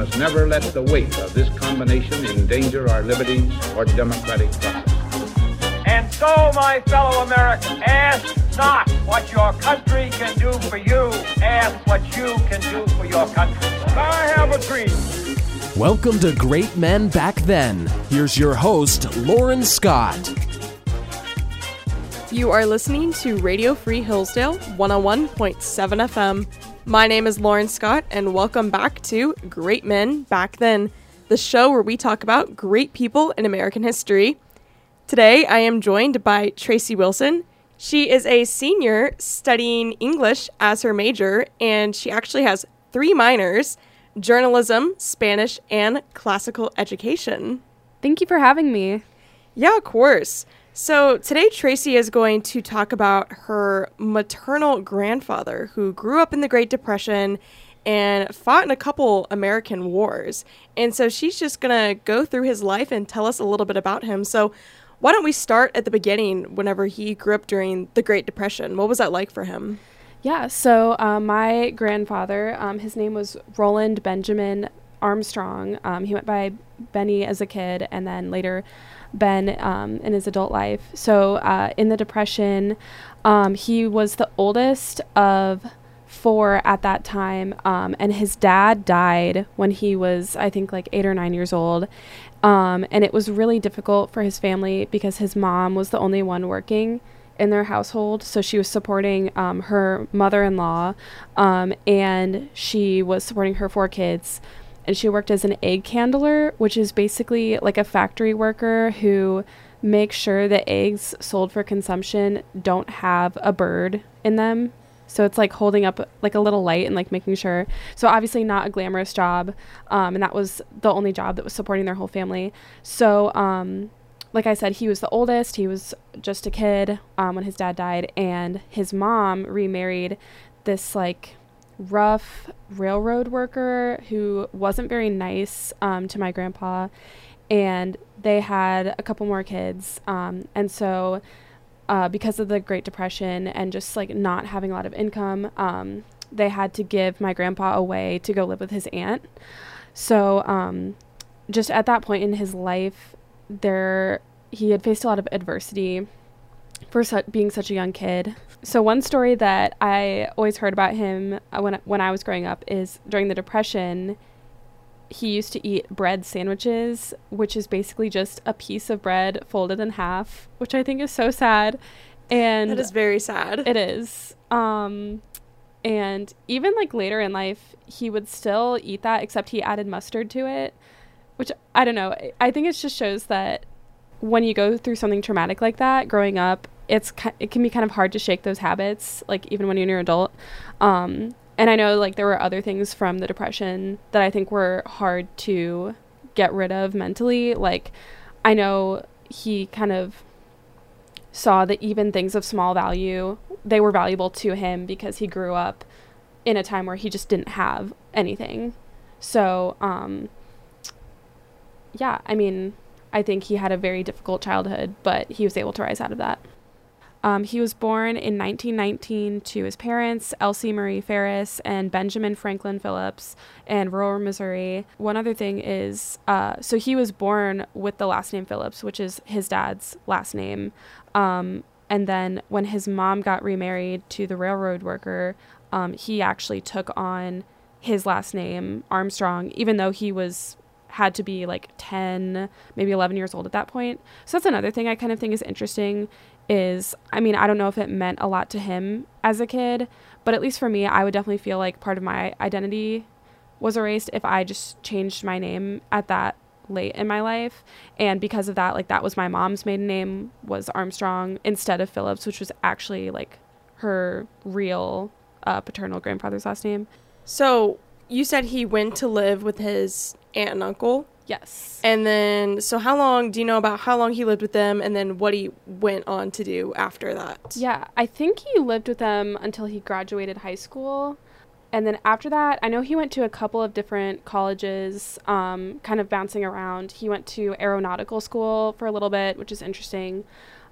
must never let the weight of this combination endanger our liberties or democratic process. And so, my fellow Americans, ask not what your country can do for you, ask what you can do for your country. I have a dream. Welcome to Great Men Back Then. Here's your host, Lauren Scott. You are listening to Radio Free Hillsdale 101.7 FM. My name is Lauren Scott, and welcome back to Great Men Back Then, the show where we talk about great people in American history. Today, I am joined by Tracy Wilson. She is a senior studying English as her major, and she actually has three minors journalism, Spanish, and classical education. Thank you for having me. Yeah, of course. So, today Tracy is going to talk about her maternal grandfather who grew up in the Great Depression and fought in a couple American wars. And so, she's just going to go through his life and tell us a little bit about him. So, why don't we start at the beginning whenever he grew up during the Great Depression? What was that like for him? Yeah, so uh, my grandfather, um, his name was Roland Benjamin Armstrong. Um, he went by Benny as a kid and then later Ben um, in his adult life. So uh, in the Depression, um, he was the oldest of four at that time, um, and his dad died when he was, I think, like eight or nine years old. Um, and it was really difficult for his family because his mom was the only one working in their household. So she was supporting um, her mother in law um, and she was supporting her four kids and she worked as an egg candler, which is basically like a factory worker who makes sure that eggs sold for consumption don't have a bird in them. So it's like holding up like a little light and like making sure. So obviously not a glamorous job, um, and that was the only job that was supporting their whole family. So um, like I said, he was the oldest. He was just a kid um, when his dad died, and his mom remarried this like rough railroad worker who wasn't very nice um, to my grandpa. And they had a couple more kids. Um, and so, uh, because of the Great Depression and just like not having a lot of income, um, they had to give my grandpa away to go live with his aunt. So, um, just at that point in his life, there he had faced a lot of adversity for su- being such a young kid. So one story that I always heard about him uh, when when I was growing up is during the depression he used to eat bread sandwiches, which is basically just a piece of bread folded in half, which I think is so sad. And that is very sad. It is. Um and even like later in life, he would still eat that except he added mustard to it, which I don't know. I think it just shows that when you go through something traumatic like that growing up, it's it can be kind of hard to shake those habits, like even when you're an adult. Um, and I know like there were other things from the depression that I think were hard to get rid of mentally. Like I know he kind of saw that even things of small value they were valuable to him because he grew up in a time where he just didn't have anything. So, um, yeah, I mean, I think he had a very difficult childhood, but he was able to rise out of that. Um, he was born in 1919 to his parents, Elsie Marie Ferris and Benjamin Franklin Phillips, in rural Missouri. One other thing is, uh, so he was born with the last name Phillips, which is his dad's last name. Um, and then when his mom got remarried to the railroad worker, um, he actually took on his last name, Armstrong, even though he was had to be like 10 maybe 11 years old at that point so that's another thing i kind of think is interesting is I mean, I don't know if it meant a lot to him as a kid, but at least for me, I would definitely feel like part of my identity was erased if I just changed my name at that late in my life. And because of that, like that was my mom's maiden name was Armstrong instead of Phillips, which was actually like her real uh, paternal grandfather's last name. So you said he went to live with his aunt and uncle. Yes. And then, so how long do you know about how long he lived with them and then what he went on to do after that? Yeah, I think he lived with them until he graduated high school. And then after that, I know he went to a couple of different colleges, um, kind of bouncing around. He went to aeronautical school for a little bit, which is interesting.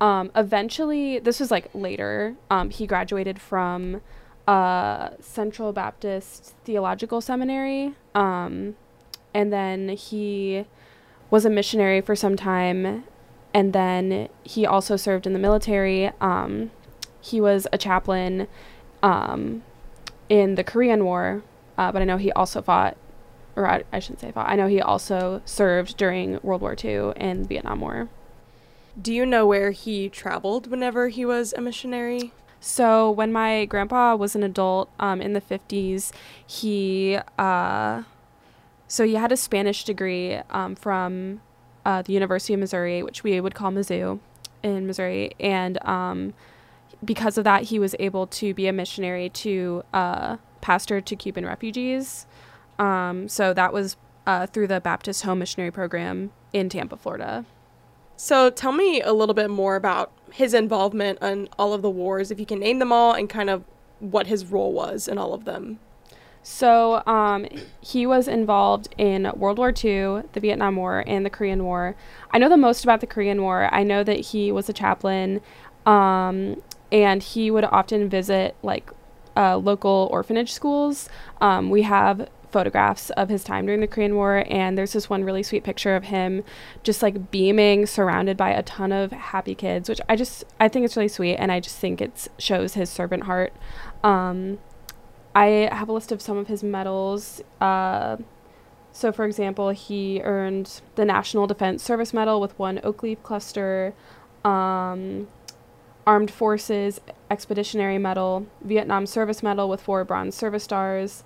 Um, eventually, this was like later, um, he graduated from uh, Central Baptist Theological Seminary. Um, and then he was a missionary for some time, and then he also served in the military. Um, he was a chaplain um, in the Korean War, uh, but I know he also fought, or I, I shouldn't say fought. I know he also served during World War II and the Vietnam War. Do you know where he traveled whenever he was a missionary? So when my grandpa was an adult um, in the 50s, he uh, so he had a Spanish degree um, from uh, the University of Missouri, which we would call Mizzou in Missouri, and um, because of that, he was able to be a missionary to uh, pastor to Cuban refugees. Um, so that was uh, through the Baptist Home Missionary Program in Tampa, Florida. So tell me a little bit more about his involvement in all of the wars, if you can name them all, and kind of what his role was in all of them. So um, he was involved in World War II, the Vietnam War, and the Korean War. I know the most about the Korean War. I know that he was a chaplain, um, and he would often visit like uh, local orphanage schools. Um, we have photographs of his time during the Korean War, and there's this one really sweet picture of him just like beaming, surrounded by a ton of happy kids, which I just I think it's really sweet, and I just think it shows his servant heart. Um, I have a list of some of his medals. Uh, so, for example, he earned the National Defense Service Medal with one oak leaf cluster, um, Armed Forces Expeditionary Medal, Vietnam Service Medal with four Bronze Service Stars,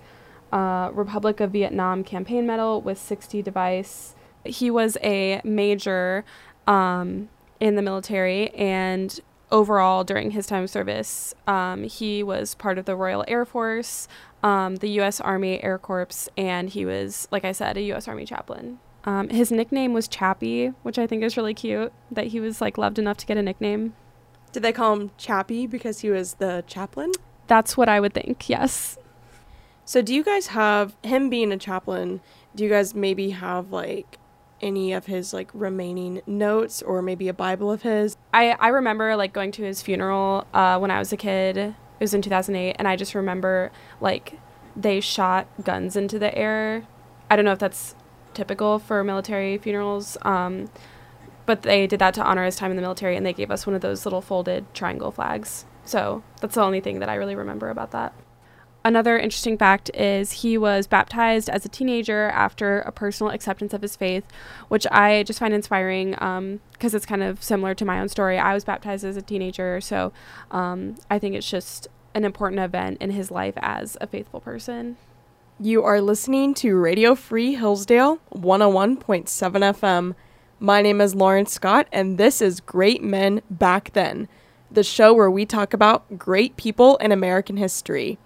uh, Republic of Vietnam Campaign Medal with 60 device. He was a major um, in the military and overall during his time of service. Um, he was part of the Royal Air Force, um, the U.S. Army Air Corps, and he was, like I said, a U.S. Army chaplain. Um, his nickname was Chappie, which I think is really cute that he was like loved enough to get a nickname. Did they call him Chappie because he was the chaplain? That's what I would think, yes. So, do you guys have him being a chaplain? Do you guys maybe have like any of his like remaining notes or maybe a Bible of his? I, I remember like going to his funeral uh, when I was a kid. It was in 2008, and I just remember like they shot guns into the air. I don't know if that's typical for military funerals, um, but they did that to honor his time in the military, and they gave us one of those little folded triangle flags. So that's the only thing that I really remember about that. Another interesting fact is he was baptized as a teenager after a personal acceptance of his faith, which I just find inspiring because um, it's kind of similar to my own story. I was baptized as a teenager, so um, I think it's just an important event in his life as a faithful person. You are listening to Radio Free Hillsdale 101.7 FM. My name is Lauren Scott, and this is Great Men Back Then, the show where we talk about great people in American history.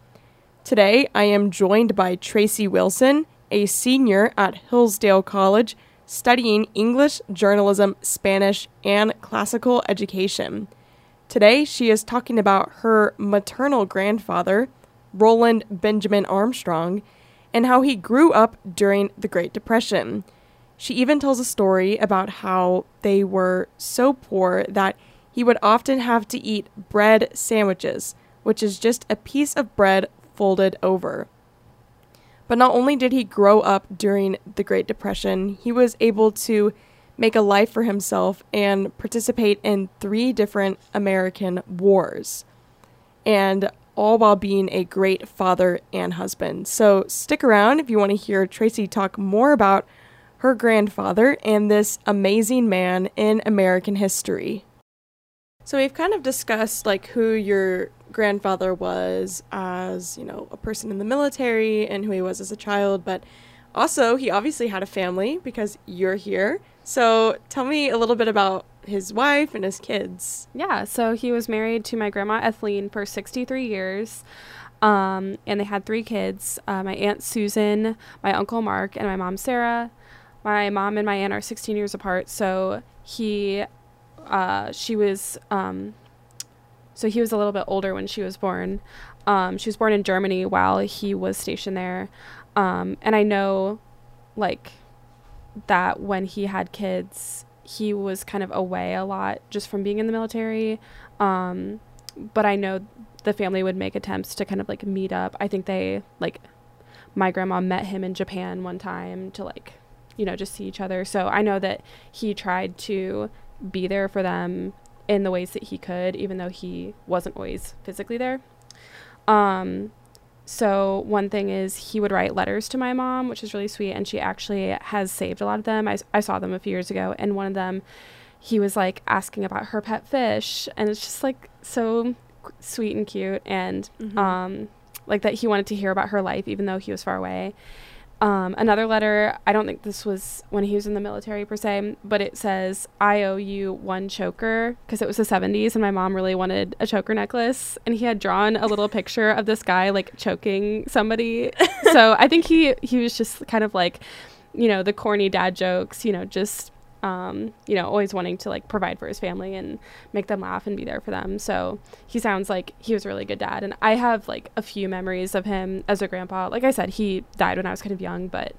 Today, I am joined by Tracy Wilson, a senior at Hillsdale College, studying English, journalism, Spanish, and classical education. Today, she is talking about her maternal grandfather, Roland Benjamin Armstrong, and how he grew up during the Great Depression. She even tells a story about how they were so poor that he would often have to eat bread sandwiches, which is just a piece of bread folded over. But not only did he grow up during the Great Depression, he was able to make a life for himself and participate in three different American wars. And all while being a great father and husband. So stick around if you want to hear Tracy talk more about her grandfather and this amazing man in American history. So we've kind of discussed like who your grandfather was as, you know, a person in the military and who he was as a child, but also he obviously had a family because you're here. So tell me a little bit about his wife and his kids. Yeah, so he was married to my grandma Ethleen for 63 years. Um, and they had three kids uh, my aunt Susan, my uncle Mark, and my mom Sarah. My mom and my aunt are 16 years apart, so he, uh, she was um, so he was a little bit older when she was born. Um, she was born in Germany while he was stationed there. Um, and I know, like, that when he had kids, he was kind of away a lot just from being in the military. Um, but I know the family would make attempts to kind of like meet up. I think they, like, my grandma met him in Japan one time to like you know, just see each other. So I know that he tried to be there for them in the ways that he could, even though he wasn't always physically there. Um, so one thing is he would write letters to my mom, which is really sweet, and she actually has saved a lot of them. I, I saw them a few years ago, and one of them, he was like asking about her pet fish, and it's just like so sweet and cute, and Mhm. um, like that he wanted to hear about her life, even though he was far away. Um, another letter, I don't think this was when he was in the military per se, but it says, I owe you one choker because it was the 70s and my mom really wanted a choker necklace. And he had drawn a little picture of this guy like choking somebody. so I think he, he was just kind of like, you know, the corny dad jokes, you know, just, um, you know, always wanting to like provide for his family and make them laugh and be there for them. So he sounds like he was a really good dad. And I have like a few memories of him as a grandpa. Like I said, he died when I was kind of young, but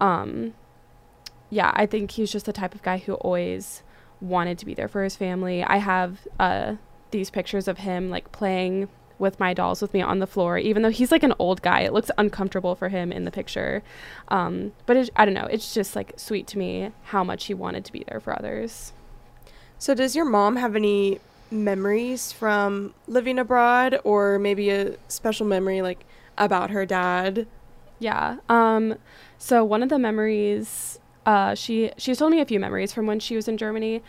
um, yeah, I think he's just the type of guy who always wanted to be there for his family. I have uh, these pictures of him like playing with my dolls with me on the floor, even though he's like an old guy. It looks uncomfortable for him in the picture. Um, but it, I don't know. It's just like sweet to me how much he wanted to be there for others. So, does your mom have any memories from living abroad, or maybe a special memory like about her dad? Yeah. Um, so one of the memories, uh, she she's told me a few memories from when she was in Germany.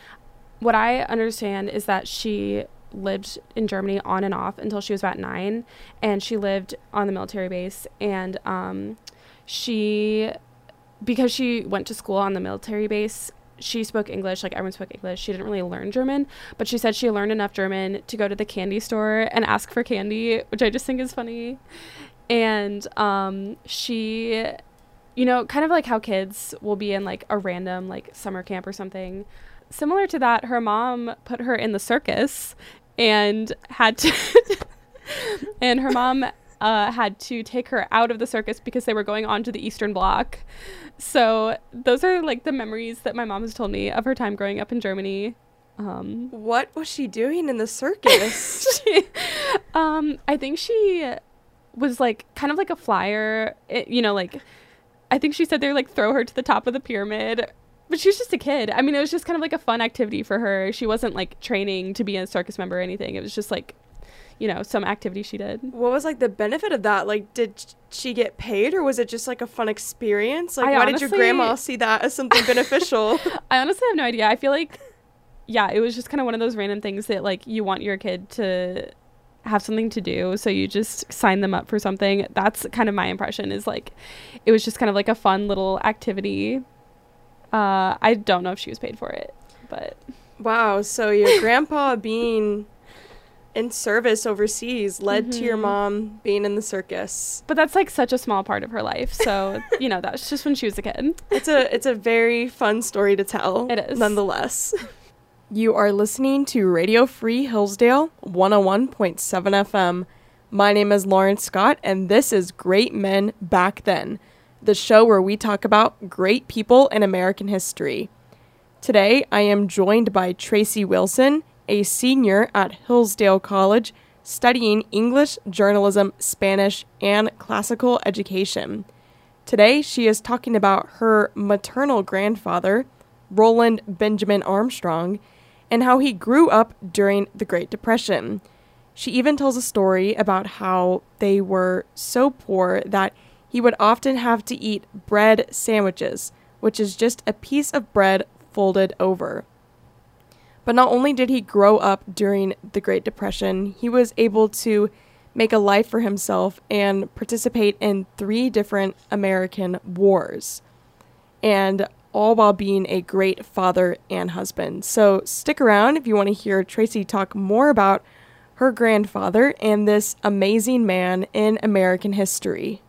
What I understand is that she lived in Germany on and off until she was about nine, and she lived on the military base. And um, she, because she went to school on the military base, she spoke English, like everyone spoke English. She didn't really learn German, but she said she learned enough German to go to the candy store and ask for candy, which I just think is funny. And um, she, you know, kind of like how kids will be in like a random like summer camp or something. Similar to that, her mom put her in the circus and had to, and her mom uh, had to take her out of the circus because they were going on to the Eastern Bloc. So those are like the memories that my mom has told me of her time growing up in Germany. Um, What was she doing in the circus? she, um, I think she was like kind of like a flyer. It, you know, like I think she said they like throw her to the top of the pyramid. But she was just a kid. I mean, it was just kind of like a fun activity for her. She wasn't like training to be a circus member or anything. It was just like, you know, some activity she did. what was like the benefit of that? Like, did she get paid, or was it just like a fun experience? Like, I why did your grandma see that as something beneficial? I honestly have no idea. I feel like, yeah, it was just kind of one of those random things that like you want your kid to have something to do, so you just sign them up for something. That's kind of my impression. Is like, it was just kind of like a fun little activity. Uh, I don't know if she was paid for it, but wow. So your grandpa being in service overseas led to your Mhm. mom being in the circus. but that's like such a small part of her life. So you know, that's just when she was a kid. It's a it's a very fun story to tell. It is. Nonetheless. You are listening to Radio Free Hillsdale 101.7 FM. My name is Lauren Scott and this is Great Men Back Then, the show where we talk about great people in American history. Today I am joined by Tracy Wilson, a senior at Hillsdale College studying English, journalism, Spanish, and classical education. Today, she is talking about her maternal grandfather, Roland Benjamin Armstrong, and how he grew up during the Great Depression. She even tells a story about how they were so poor that he would often have to eat bread sandwiches, which is just a piece of bread folded over. But not only did he grow up during the Great Depression, he was able to make a life for himself and participate in three different American wars. And all while being a great father and husband. So stick around if you want to hear Tracy talk more about her grandfather and this amazing man in American history.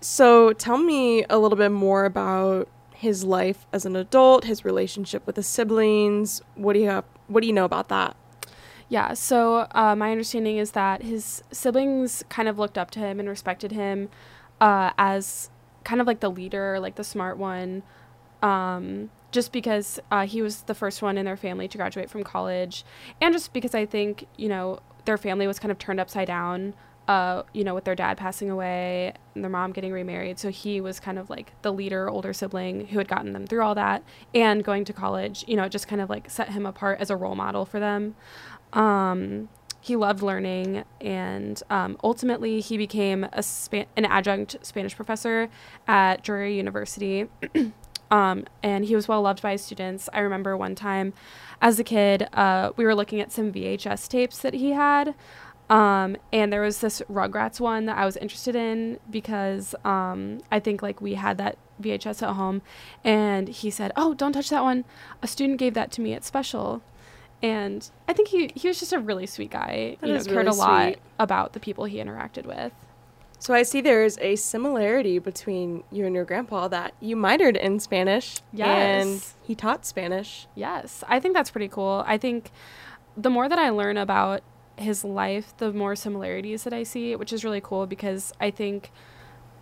So tell me a little bit more about his life as an adult, his relationship with his siblings. What do you have what do you know about that? Yeah, so uh, my understanding is that his siblings kind of looked up to him and respected him uh, as kind of like the leader, like the smart one, um, just because uh, he was the first one in their family to graduate from college, and just because I think, you know, their family was kind of turned upside down uh, you know, with their dad passing away and their mom getting remarried. So he was kind of like the leader, older sibling who had gotten them through all that. And going to college, you know, it just kind of like set him apart as a role model for them. Um, he loved learning, and um, ultimately he became a Span- an adjunct Spanish professor at Drury University. um, and he was well loved by his students. I remember one time as a kid, uh, we were looking at some VHS tapes that he had. Um, and there was this Rugrats one that I was interested in because um, I think like we had that VHS at home, and he said, "Oh, don't touch that one. A student gave that to me It's special." And I think he he was just a really sweet guy. That you know, cared really a lot sweet. about the people he interacted with. So I see there is a similarity between you and your grandpa that you minored in Spanish and Yes. he taught Spanish. Yes, I think that's pretty cool. I think the more that I learn about his life, the more similarities that I see, which is really cool because I think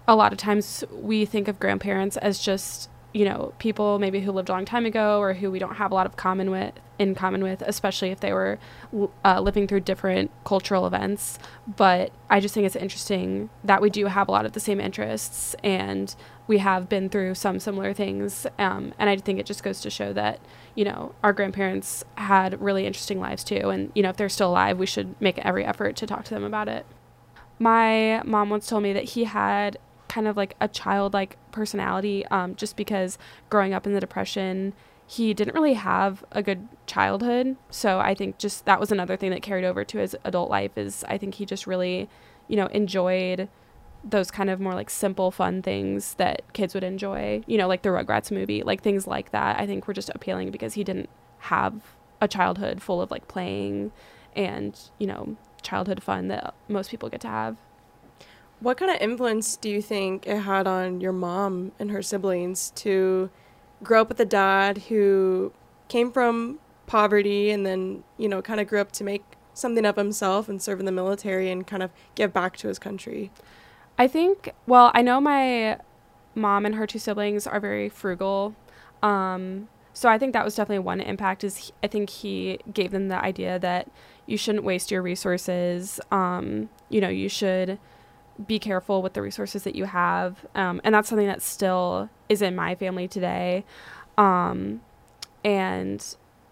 a lot of times we think of grandparents as just, you know, people maybe who lived a long time ago or who we don't have a lot of common with in common with, especially if they were uh, living through different cultural events. But I just think it's interesting that we do have a lot of the same interests and we have been through some similar things. Um, and I think it just goes to show that, you know, our grandparents had really interesting lives too. And, you know, if they're still alive, we should make every effort to talk to them about it. My mom once told me that he had kind of like a childlike personality um, just because growing up in the Depression, he didn't really have a good childhood. So I think just that was another thing that carried over to his adult life is I think he just really, you know, enjoyed those kind of more like simple fun things that kids would enjoy, you know, like the Rugrats movie, like things like that. I think were just appealing because he didn't have a childhood full of like playing and, you know, childhood fun that most people get to have. What kind of influence do you think it had on your mom and her siblings to grow up with a dad who came from poverty and then, you know, kind of grew up to make something of himself and serve in the military and kind of give back to his country? I think, well, I know my mom and her two siblings are very frugal. Um, so I think that was definitely one impact is he, I think he gave them the idea that you shouldn't waste your resources. Um, you know, you should be careful with the resources that you have. Um, and that's something that still is in my family today. Um, and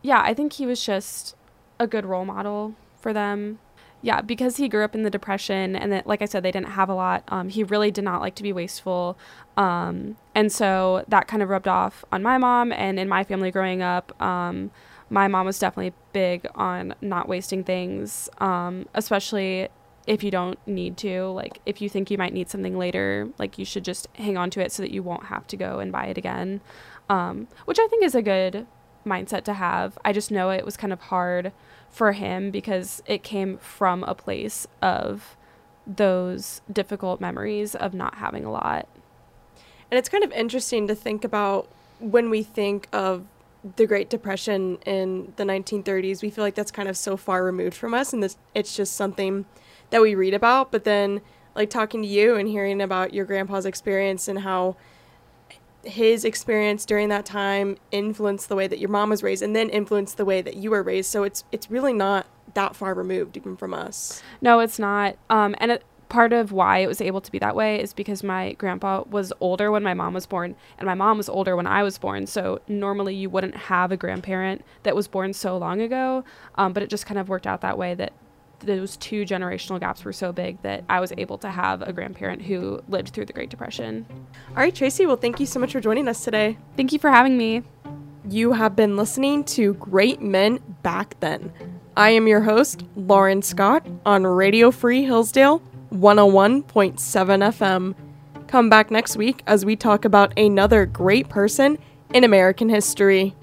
yeah, I think he was just a good role model for them. Yeah, because he grew up in the depression, and that, like I said, they didn't have a lot. Um, he really did not like to be wasteful, um, and so that kind of rubbed off on my mom and in my family growing up. Um, my mom was definitely big on not wasting things, um, especially if you don't need to. Like if you think you might need something later, like you should just hang on to it so that you won't have to go and buy it again, um, which I think is a good mindset to have. I just know it was kind of hard for him because it came from a place of those difficult memories of not having a lot. And it's kind of interesting to think about when we think of the Great Depression in the 1930s, we feel like that's kind of so far removed from us and this, it's just something that we read about. But then, like, talking to you and hearing about your grandpa's experience and how his experience during that time influenced the way that your mom was raised and then influenced the way that you were raised. So it's it's really not that far removed even from us. No, it's not. Um, and it, part of why it was able to be that way is because my grandpa was older when my mom was born, and my mom was older when I was born. So normally you wouldn't have a grandparent that was born so long ago. Um, but it just kind of worked out that way that those two generational gaps were so big that I was able to have a grandparent who lived through the Great Depression. All right, Tracy, well, thank you so much for joining us today. Thank you for having me. You have been listening to Great Men Back Then. I am your host, Lauren Scott, on Radio Free Hillsdale 101.7 FM. Come back next week as we talk about another great person in American history.